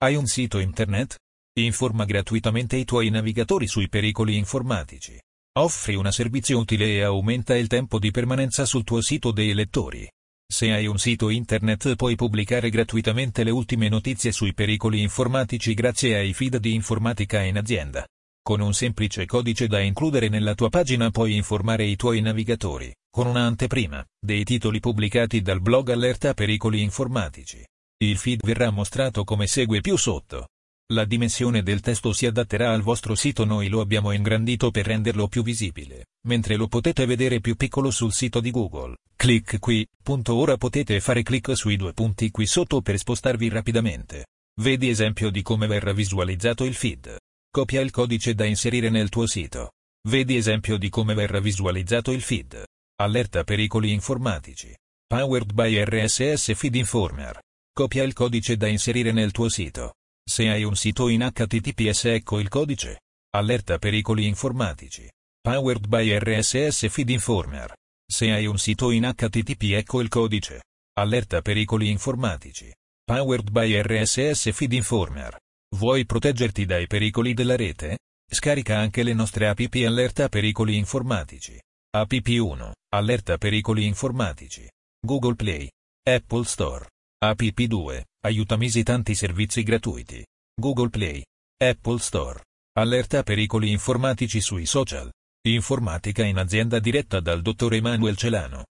Hai un sito internet? Informa gratuitamente i tuoi navigatori sui pericoli informatici. Offri un servizio utile e aumenta il tempo di permanenza sul tuo sito dei lettori. Se hai un sito internet puoi pubblicare gratuitamente le ultime notizie sui pericoli informatici grazie ai feed di informatica in azienda. Con un semplice codice da includere nella tua pagina puoi informare i tuoi navigatori, con una anteprima, dei titoli pubblicati dal blog Allerta Pericoli Informatici. Il feed verrà mostrato come segue più sotto. La dimensione del testo si adatterà al vostro sito noi lo abbiamo ingrandito per renderlo più visibile, mentre lo potete vedere più piccolo sul sito di Google. Clic qui, punto ora potete fare clic sui due punti qui sotto per spostarvi rapidamente. Vedi esempio di come verrà visualizzato il feed. Copia il codice da inserire nel tuo sito. Vedi esempio di come verrà visualizzato il feed. Allerta pericoli informatici. Powered by RSS Feed Informer. Copia il codice da inserire nel tuo sito. Se hai un sito in HTTPS ecco il codice. Allerta pericoli informatici. Powered by RSS Feed Informer. Se hai un sito in HTTP ecco il codice. Allerta pericoli informatici. Powered by RSS Feed Informer. Vuoi proteggerti dai pericoli della rete? Scarica anche le nostre app Allerta pericoli informatici. App 1. Allerta pericoli informatici. Google Play. Apple Store. App 2. Aiutami tanti servizi gratuiti. Google Play. Apple Store. Allerta pericoli informatici sui social. Informatica in azienda diretta dal dottor Emanuel Celano.